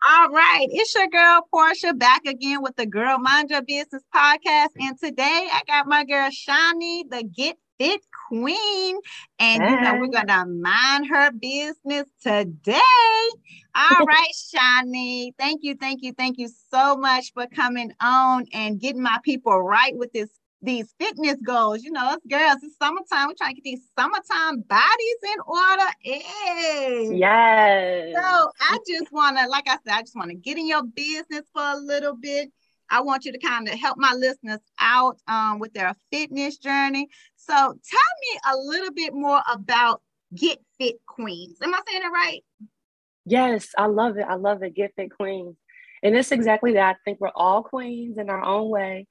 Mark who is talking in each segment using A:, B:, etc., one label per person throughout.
A: All right, it's your girl Portia back again with the Girl Mind Your Business podcast. And today I got my girl Shani, the Get Fit Queen. And you know, we're gonna mind her business today. All right, Shani. Thank you, thank you, thank you so much for coming on and getting my people right with this these fitness goals. You know, us girls, it's summertime. We're trying to get these summertime bodies in order. Hey.
B: Yes.
A: So I just want to, like I said, I just want to get in your business for a little bit. I want you to kind of help my listeners out um, with their fitness journey. So tell me a little bit more about Get Fit Queens. Am I saying it right?
B: Yes, I love it. I love it. Get Fit Queens. And it's exactly that. I think we're all queens in our own way.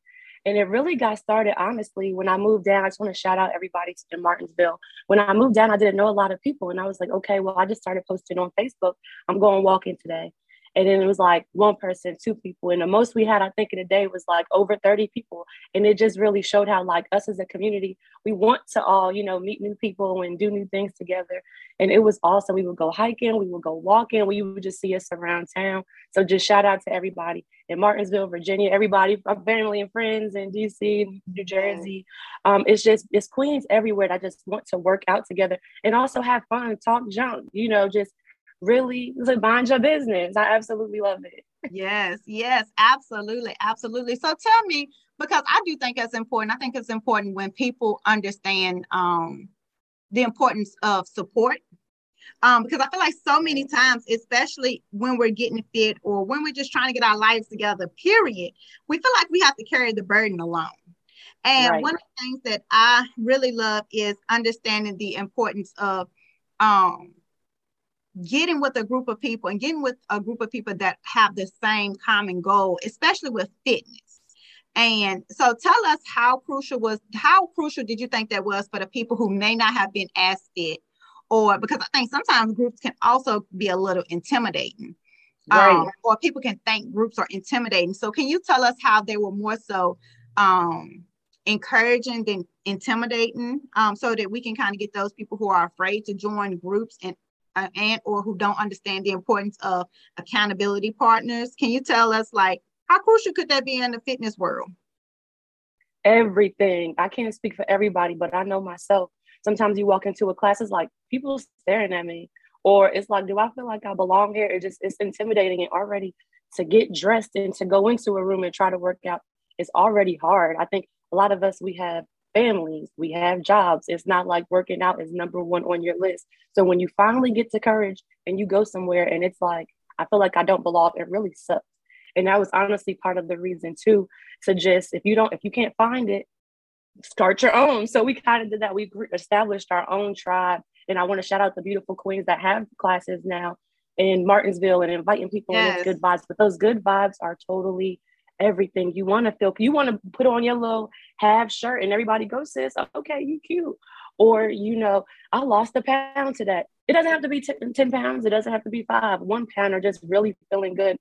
B: And it really got started, honestly, when I moved down. I just want to shout out everybody in Martinsville. When I moved down, I didn't know a lot of people. And I was like, okay, well, I just started posting on Facebook. I'm going walking today. And then it was like one person, two people. And the most we had, I think, in a day was like over 30 people. And it just really showed how, like, us as a community, we want to all, you know, meet new people and do new things together. And it was awesome. We would go hiking, we would go walking, we would just see us around town. So just shout out to everybody in Martinsville, Virginia, everybody, family and friends in DC, New Jersey. Um, it's just, it's Queens everywhere that just want to work out together and also have fun, talk junk, you know, just really like mind your business. I absolutely love it.
A: yes, yes, absolutely, absolutely. So tell me, because I do think it's important. I think it's important when people understand um, the importance of support. Um, because I feel like so many times, especially when we're getting fit or when we're just trying to get our lives together, period, we feel like we have to carry the burden alone. And right. one of the things that I really love is understanding the importance of um, getting with a group of people and getting with a group of people that have the same common goal, especially with fitness. And so tell us how crucial was how crucial did you think that was for the people who may not have been as fit or because I think sometimes groups can also be a little intimidating. Right. Um, or people can think groups are intimidating. So can you tell us how they were more so um, encouraging than intimidating um, so that we can kind of get those people who are afraid to join groups and Uh, and or who don't understand the importance of accountability partners. Can you tell us like how crucial could that be in the fitness world?
B: Everything. I can't speak for everybody, but I know myself. Sometimes you walk into a class, it's like people staring at me, or it's like, do I feel like I belong here? It just it's intimidating and already to get dressed and to go into a room and try to work out is already hard. I think a lot of us we have families, we have jobs. It's not like working out is number one on your list. So when you finally get to courage and you go somewhere and it's like, I feel like I don't belong, it really sucks. And that was honestly part of the reason too, to just, if you don't, if you can't find it, start your own. So we kind of did that. We established our own tribe. And I want to shout out the beautiful queens that have classes now in Martinsville and inviting people yes. with good vibes. But those good vibes are totally everything. You want to feel, you want to put on your little half shirt and everybody goes, sis, okay, you cute. Or, you know, I lost a pound today. It doesn't have to be t- 10 pounds. It doesn't have to be five, one pound or just really feeling good.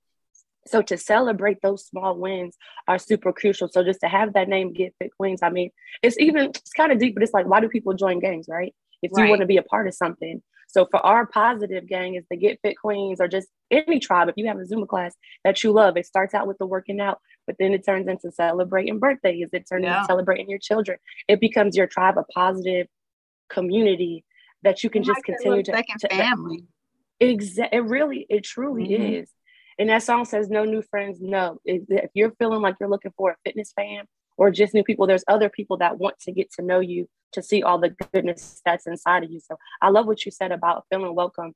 B: So to celebrate those small wins are super crucial. So just to have that name, Get Fit Queens, I mean, it's even, it's kind of deep, but it's like, why do people join gangs, right? If right. you want to be a part of something. So for our positive gang is the Get Fit Queens or just any tribe. If you have a Zumba class that you love, it starts out with the working out, but then it turns into celebrating birthdays. It turns yeah. into celebrating your children. It becomes your tribe, a positive community that you can just continue to,
A: second to family.
B: Exactly. It really, it truly mm-hmm. is. And that song says, "No new friends." No, if you're feeling like you're looking for a fitness fan or just new people, there's other people that want to get to know you to see all the goodness that's inside of you. So I love what you said about feeling welcome.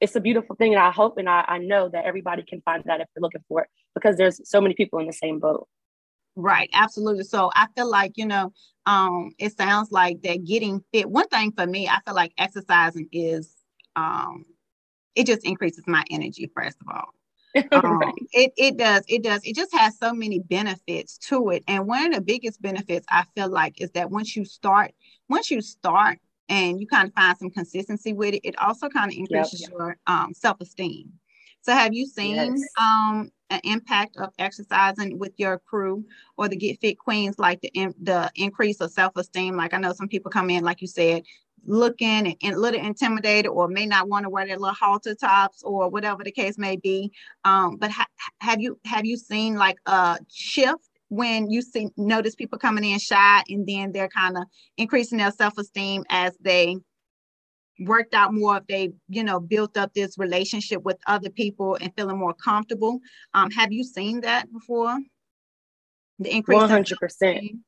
B: It's a beautiful thing, and I hope and I, I know that everybody can find that if they're looking for it because there's so many people in the same boat.
A: Right, absolutely. So I feel like, you know, um, it sounds like that getting fit. One thing for me, I feel like exercising is um it just increases my energy, first of all. Um, right. it, it does it does it just has so many benefits to it and one of the biggest benefits i feel like is that once you start once you start and you kind of find some consistency with it it also kind of increases yep. your um, self-esteem so have you seen yes. um, an impact of exercising with your crew or the get fit queens like the the increase of self-esteem like i know some people come in like you said looking and, and, a little intimidated or may not want to wear their little halter tops or whatever the case may be um, but ha- have you have you seen like a shift when you see notice people coming in shy and then they're kind of increasing their self-esteem as they worked out more if they you know built up this relationship with other people and feeling more comfortable? Um, have you seen that before?
B: The increase 100%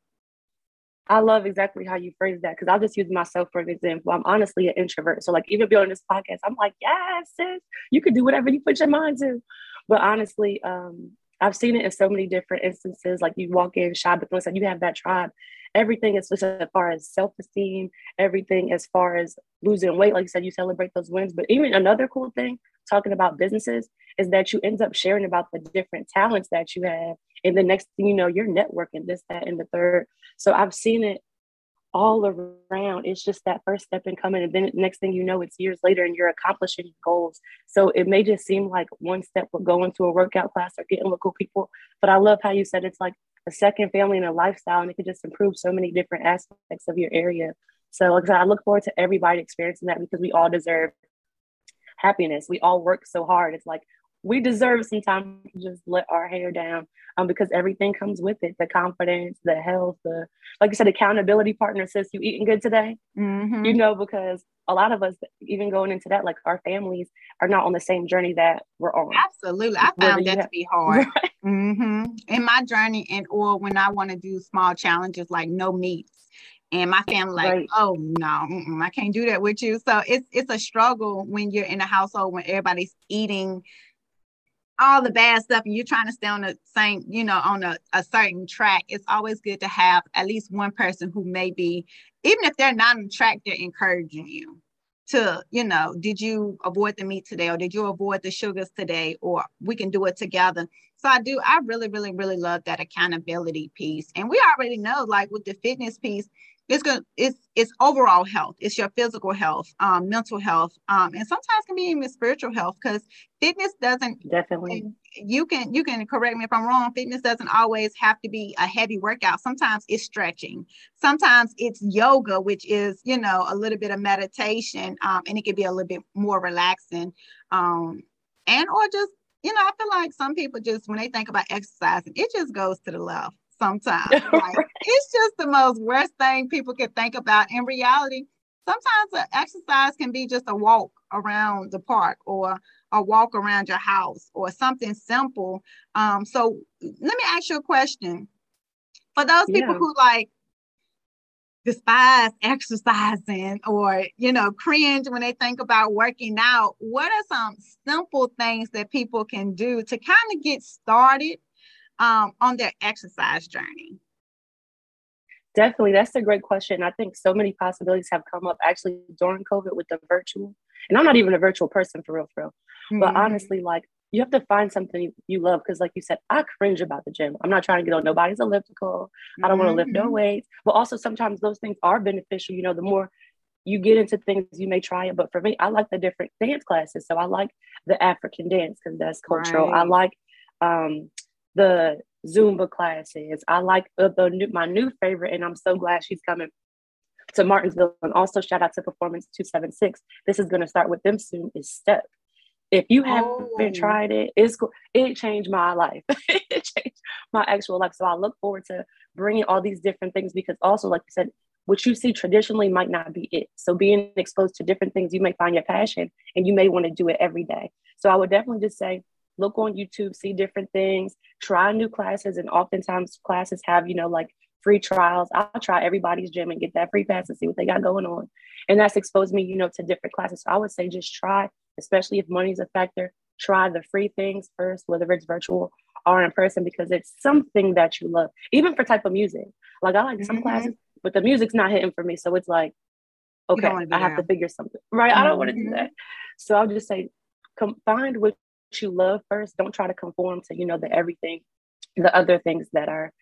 B: I love exactly how you phrase that because I'll just use myself for an example. I'm honestly an introvert. So, like, even being on this podcast, I'm like, yes, sis, you can do whatever you put your mind to. But honestly, um, I've seen it in so many different instances. Like, you walk in but listen, you have that tribe. Everything is just as far as self esteem, everything as far as losing weight. Like you said, you celebrate those wins. But even another cool thing, talking about businesses, is that you end up sharing about the different talents that you have and the next thing you know, you're networking this, that, and the third. So I've seen it all around. It's just that first step in coming. And then next thing you know, it's years later and you're accomplishing goals. So it may just seem like one step will go into a workout class or getting with cool people. But I love how you said it's like a second family and a lifestyle, and it can just improve so many different aspects of your area. So like I look forward to everybody experiencing that because we all deserve happiness. We all work so hard. It's like we deserve some time to just let our hair down um, because everything comes with it the confidence the health the like you said accountability partner says you eating good today mm-hmm. you know because a lot of us even going into that like our families are not on the same journey that we're on
A: absolutely i found that have, to be hard right? mm-hmm. in my journey and or when i want to do small challenges like no meats and my family like right. oh no i can't do that with you so it's it's a struggle when you're in a household when everybody's eating all the bad stuff and you're trying to stay on the same, you know, on a, a certain track, it's always good to have at least one person who may be, even if they're not on track, they're encouraging you to, you know, did you avoid the meat today or did you avoid the sugars today or we can do it together. So I do, I really, really, really love that accountability piece. And we already know, like with the fitness piece, it's good it's it's overall health. It's your physical health um, mental health um, and sometimes can be even spiritual health because fitness doesn't
B: definitely.
A: you can you can correct me if i'm wrong fitness doesn't always have to be a heavy workout. Sometimes it's stretching. Sometimes it's yoga which is you know a little bit of meditation um, and it can be a little bit more relaxing um, and or just you know i feel like some people just when they think about exercising it just goes to the left sometimes. Like, it's just the most worst thing people can think about. In reality, sometimes an exercise can be just a walk around the park or a walk around your house or something simple. Um, so let me ask you a question. For those people yeah. who like despise exercising or you know cringe when they think about working out what are some simple things that people can do to kind of get started um, on their exercise journey?
B: Definitely, that's a great question. I think so many possibilities have come up actually during COVID with the virtual. And I'm not even a virtual person for real, for real. Mm-hmm. But honestly, like you have to find something you love because, like you said, I cringe about the gym. I'm not trying to get on nobody's elliptical. I don't want to lift no mm-hmm. weights. But also, sometimes those things are beneficial. You know, the more you get into things, you may try it. But for me, I like the different dance classes. So I like the African dance because that's cultural. Right. I like um, the Zumba classes. I like the new, my new favorite, and I'm so glad she's coming to Martinsville. And also shout out to Performance 276. This is going to start with them soon. Is Step. If you haven't oh. tried it, it's it changed my life. it changed my actual life. So I look forward to bringing all these different things because also, like you said, what you see traditionally might not be it. So being exposed to different things, you may find your passion, and you may want to do it every day. So I would definitely just say look on YouTube, see different things, try new classes. And oftentimes classes have, you know, like free trials. I'll try everybody's gym and get that free pass and see what they got going on. And that's exposed me, you know, to different classes. So I would say just try, especially if money's a factor, try the free things first, whether it's virtual or in person, because it's something that you love, even for type of music. Like I like mm-hmm. some classes, but the music's not hitting for me. So it's like, okay, I have to figure something, right? Mm-hmm. I don't want to do that. So I'll just say, combined with you love first. Don't try to conform to, you know, the everything, the other things that are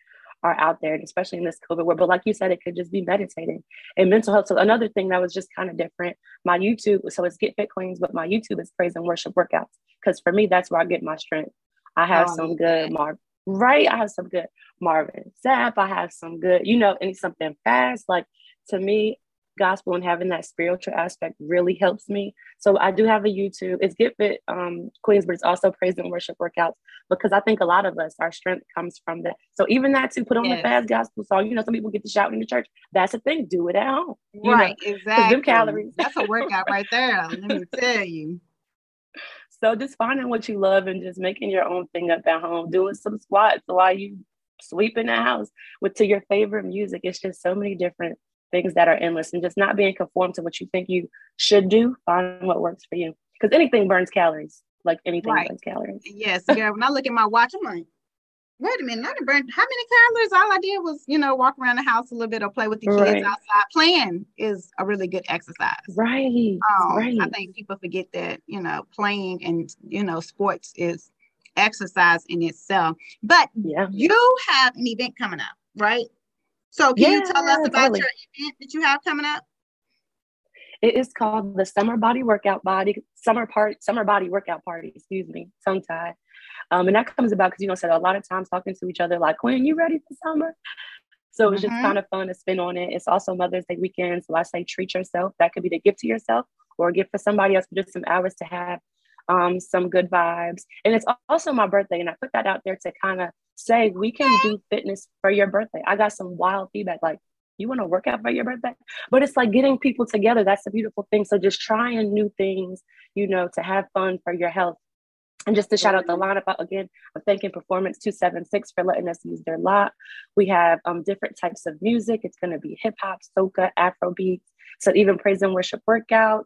B: are out there, and especially in this COVID world. But like you said, it could just be meditating and mental health. So another thing that was just kind of different, my YouTube, so it's Get Fit Queens, but my YouTube is praise and worship workouts. Because for me, that's where I get my strength. I have oh, some good Marvin, right? I have some good Marvin Sapp. I have some good, you know, and something fast. Like to me, gospel and having that spiritual aspect really helps me. So I do have a YouTube. It's Get Fit um, Queens, but it's also praise and worship workouts because I think a lot of us, our strength comes from that. So even that to put on yes. the fast gospel song, you know, some people get to shout in the church. That's a thing. Do it at home.
A: Right, know? exactly. Them calories. That's a workout right there. Let me tell you.
B: So just finding what you love and just making your own thing up at home, doing some squats while you sweeping the house with to your favorite music. It's just so many different things that are endless and just not being conformed to what you think you should do. Find what works for you. Because anything burns calories, like anything right. burns calories.
A: Yes, yeah. When I look at my watch, I'm like, wait a minute, I didn't burn how many calories? All I did was, you know, walk around the house a little bit or play with the kids right. outside. Playing is a really good exercise.
B: Right. Um, right.
A: I think people forget that, you know, playing and, you know, sports is exercise in itself. But yeah. you have an event coming up, right? So can yeah, you tell us about totally. your event that you have coming up?
B: It is called the Summer Body Workout Body Summer Part Summer Body Workout Party. Excuse me, tongue tied. Um, and that comes about because you know, said a lot of times talking to each other like, "When you ready for summer?" So it's mm-hmm. just kind of fun to spin on it. It's also Mother's Day weekend, so I say treat yourself. That could be the gift to yourself or a gift for somebody else, just some hours to have um, some good vibes. And it's also my birthday, and I put that out there to kind of say we can do fitness for your birthday. I got some wild feedback like, you want to work out for your birthday? But it's like getting people together. That's the beautiful thing. So just trying new things, you know, to have fun for your health. And just to shout out the lineup again, I'm thanking Performance 276 for letting us use their lot. We have um, different types of music. It's going to be hip hop, soca, Afro beats. So even praise and worship workouts.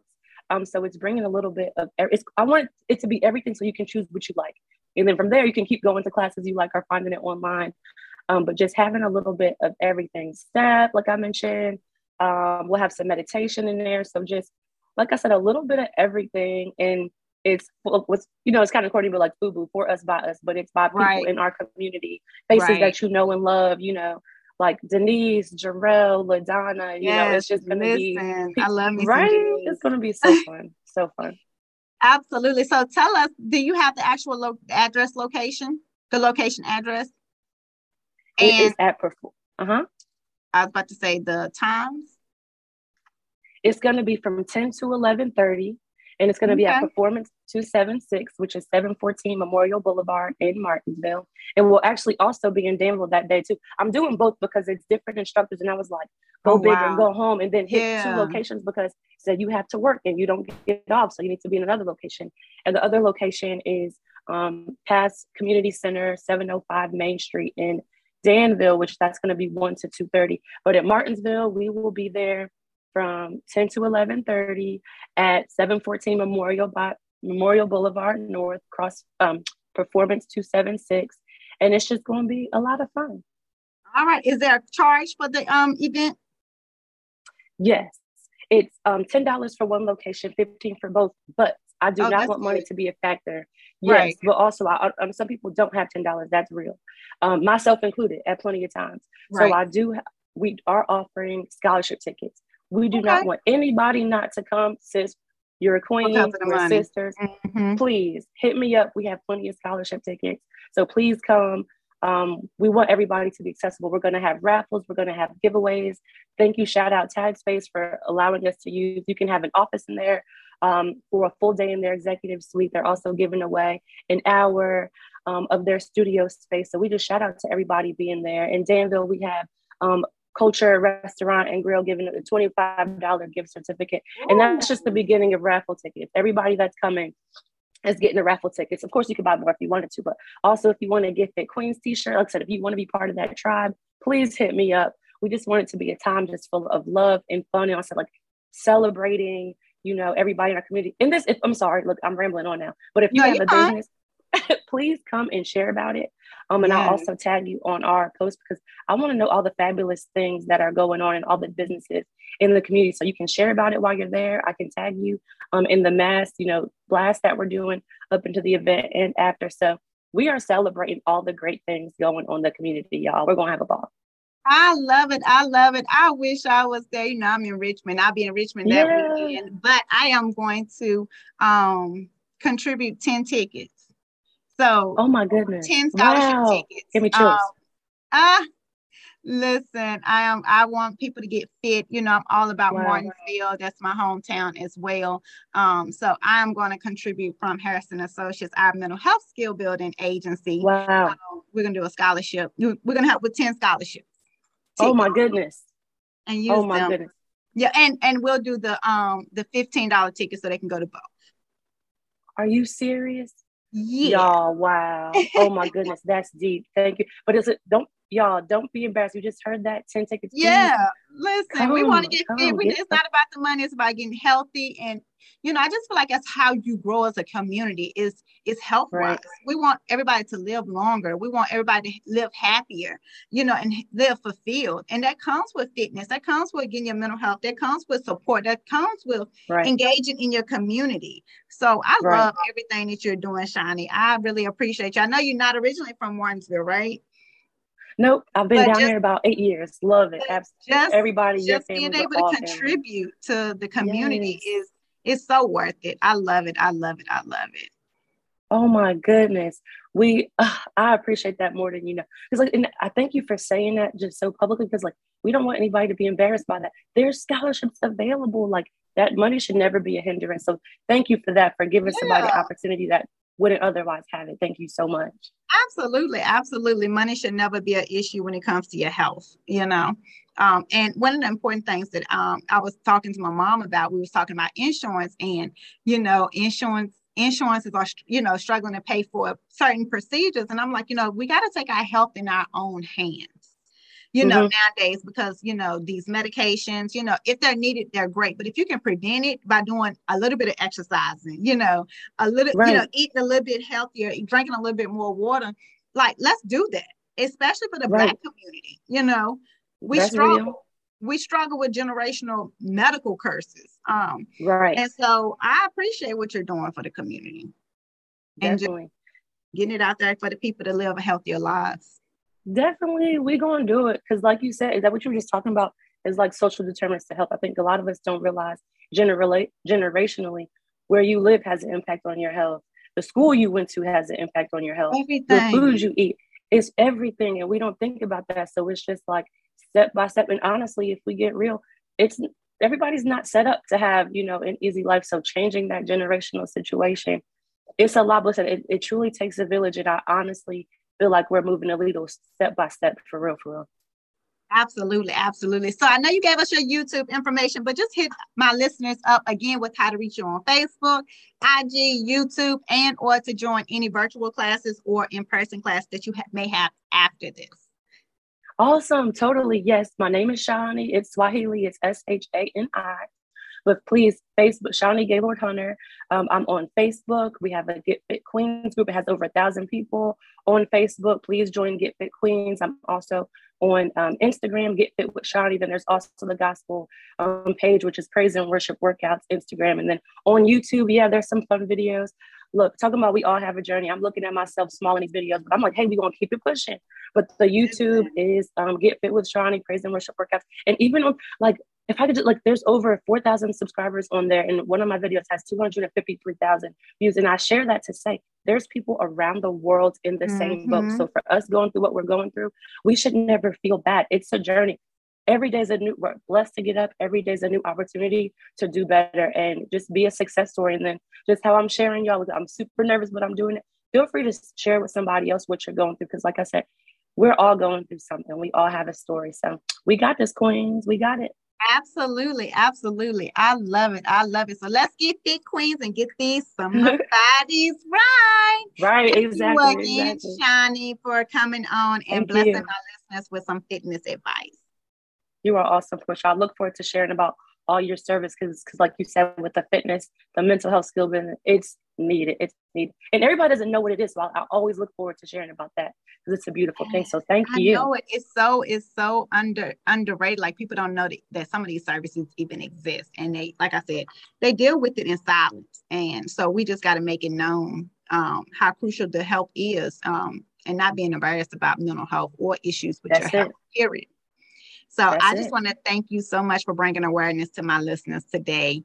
B: Um, so it's bringing a little bit of. It's, I want it to be everything, so you can choose what you like, and then from there you can keep going to classes you like or finding it online. Um, but just having a little bit of everything. Step, like I mentioned, um, we'll have some meditation in there. So just like I said, a little bit of everything, and it's what's you know it's kind of corny, but like FUBU for us by us, but it's by people right. in our community, faces right. that you know and love. You know, like Denise, Jarrell, LaDonna. You yes, know, it's just gonna listen,
A: be I love me
B: right. It's gonna be so fun, so fun.
A: Absolutely. So tell us, do you have the actual lo- address location, the location address?
B: And it is at Perform. Uh huh.
A: I was about to say the times.
B: It's going to be from 10 to 11:30 and it's going to okay. be at Performance 276, which is 714 Memorial Boulevard in Martinsville. And we'll actually also be in Danville that day too. I'm doing both because it's different instructors, and I was like, go oh, big wow. and go home, and then hit yeah. two locations because said you have to work and you don't get off, so you need to be in another location. And the other location is um, past Community Center, 705 Main Street in Danville, which that's going to be 1 to 2:30. But at Martinsville, we will be there from 10 to 11:30 at 714 Memorial Memorial Boulevard North, cross um, Performance 276, and it's just going to be a lot of fun.
A: All right, is there a charge for the um event?
B: Yes, it's um ten dollars for one location, fifteen for both. But I do oh, not want good. money to be a factor. Yes, right. but also I, um, some people don't have ten dollars. That's real, um, myself included, at plenty of times. Right. So I do. We are offering scholarship tickets. We do okay. not want anybody not to come, sis. You're a queen, we're sisters. Mm-hmm. Please hit me up. We have plenty of scholarship tickets. So please come. Um, we want everybody to be accessible. We're going to have raffles. We're going to have giveaways. Thank you, shout out Tag Space for allowing us to use. You can have an office in there um, for a full day in their executive suite. They're also giving away an hour um, of their studio space. So we just shout out to everybody being there. In Danville, we have um, Culture Restaurant and Grill giving a $25 gift certificate. And that's just the beginning of raffle tickets. Everybody that's coming is getting the raffle tickets. Of course, you could buy more if you wanted to, but also if you want to get Fit Queens t-shirt, like I said, if you want to be part of that tribe, please hit me up. We just want it to be a time just full of love and fun. And also like celebrating, you know, everybody in our community. In this, if I'm sorry, look, I'm rambling on now, but if you no, have a business, please come and share about it. Um, and I'll also tag you on our post because I want to know all the fabulous things that are going on in all the businesses in the community. So you can share about it while you're there. I can tag you um, in the mass, you know, blast that we're doing up into the event and after. So we are celebrating all the great things going on in the community, y'all. We're gonna have a ball.
A: I love it. I love it. I wish I was there. You know, I'm in Richmond. I'll be in Richmond that yeah. weekend, but I am going to um, contribute 10 tickets. So,
B: oh my goodness,
A: 10 scholarship wow. tickets.
B: Give me chills. Um,
A: uh, Listen, I am. I want people to get fit. You know, I'm all about wow. Martinsville. That's my hometown as well. Um, so I am going to contribute from Harrison Associates, our mental health skill building agency.
B: Wow.
A: Um, we're gonna do a scholarship. We're gonna help with ten scholarships.
B: Oh my goodness.
A: And use oh my them. goodness. Yeah, and and we'll do the um the fifteen dollar ticket so they can go to both.
B: Are you serious?
A: Yeah.
B: Y'all, wow. Oh my goodness, that's deep. Thank you. But is it don't y'all don't be embarrassed. You just heard that 10 tickets.
A: Yeah. Listen, come, we want to get fit. We, it's not about the money, it's about getting healthy. And you know, I just feel like that's how you grow as a community is is health wise. Right. We want everybody to live longer. We want everybody to live happier, you know, and live fulfilled. And that comes with fitness. That comes with getting your mental health. That comes with support. That comes with right. engaging in your community. So I right. love everything that you're doing, Shani. I really appreciate you. I know you're not originally from Martinsville, right?
B: Nope, I've been but down just, here about eight years. Love it. Absolutely.
A: Just, Everybody, just being able to contribute to the community yes. is is so worth it. I love it. I love it. I love it.
B: Oh my goodness, we uh, I appreciate that more than you know. Because like, and I thank you for saying that just so publicly. Because like, we don't want anybody to be embarrassed by that. There's scholarships available. Like that money should never be a hindrance. So thank you for that for giving yeah. somebody opportunity that wouldn't otherwise have it. Thank you so much.
A: Absolutely, absolutely. Money should never be an issue when it comes to your health, you know. Um, and one of the important things that um, I was talking to my mom about, we was talking about insurance, and you know, insurance insurances are you know struggling to pay for certain procedures, and I'm like, you know, we got to take our health in our own hands you know, mm-hmm. nowadays because, you know, these medications, you know, if they're needed, they're great. But if you can prevent it by doing a little bit of exercising, you know, a little, right. you know, eating a little bit healthier, drinking a little bit more water, like let's do that, especially for the right. black community. You know, we That's struggle. Real. We struggle with generational medical curses. Um,
B: right.
A: And so I appreciate what you're doing for the community.
B: Definitely. And
A: getting it out there for the people to live a healthier lives.
B: Definitely, we're gonna do it because, like you said, is that what you were just talking about? Is like social determinants to health. I think a lot of us don't realize generally, generationally where you live has an impact on your health. The school you went to has an impact on your health.
A: Everything.
B: The food you eat, it's everything, and we don't think about that. So it's just like step by step. And honestly, if we get real, it's everybody's not set up to have you know an easy life. So changing that generational situation, it's a lot. Listen, it, it truly takes a village, and I honestly feel like we're moving a little step by step for real, for real.
A: Absolutely, absolutely. So I know you gave us your YouTube information, but just hit my listeners up again with how to reach you on Facebook, IG, YouTube, and or to join any virtual classes or in-person class that you ha- may have after this.
B: Awesome, totally. Yes, my name is Shani. It's Swahili. It's S H A N I. But please, Facebook, Shani Gaylord Hunter. Um, I'm on Facebook. We have a Get Fit Queens group. It has over a thousand people on Facebook. Please join Get Fit Queens. I'm also on um, Instagram, Get Fit with Shani. Then there's also the gospel um, page, which is praise and worship workouts, Instagram. And then on YouTube, yeah, there's some fun videos. Look, talking about we all have a journey. I'm looking at myself small in these videos, but I'm like, hey, we're gonna keep it pushing. But the YouTube is um, Get Fit with Shani, praise and worship workouts. And even on like if I could just like, there's over 4,000 subscribers on there, and one of my videos has 253,000 views. And I share that to say there's people around the world in the mm-hmm. same boat. Mm-hmm. So for us going through what we're going through, we should never feel bad. It's a journey. Every day is a new, we're blessed to get up. Every day is a new opportunity to do better and just be a success story. And then just how I'm sharing y'all, I'm super nervous, but I'm doing it. Feel free to share with somebody else what you're going through. Cause like I said, we're all going through something. We all have a story. So we got this, Queens. We got it.
A: Absolutely, absolutely. I love it. I love it. So let's get fit queens and get these summer bodies right.
B: Right, Thank exactly.
A: You again, exactly. Shani, for coming on and Thank blessing you. my listeners with some fitness advice.
B: You are awesome, Push. I look forward to sharing about all your service because, because, like you said, with the fitness, the mental health skill, it's needed. It's needed, and everybody doesn't know what it is. So I, I always look forward to sharing about that because it's a beautiful thing. So thank
A: I
B: you.
A: know it. It's so it's so under underrated. Like people don't know that, that some of these services even exist, and they, like I said, they deal with it in silence. And so we just got to make it known um, how crucial the help is, um, and not being embarrassed about mental health or issues with That's your it. health. Period. So That's I just want to thank you so much for bringing awareness to my listeners today.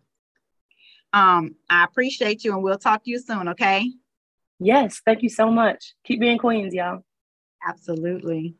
A: Um, I appreciate you, and we'll talk to you soon. Okay.
B: Yes, thank you so much. Keep being queens, y'all.
A: Absolutely.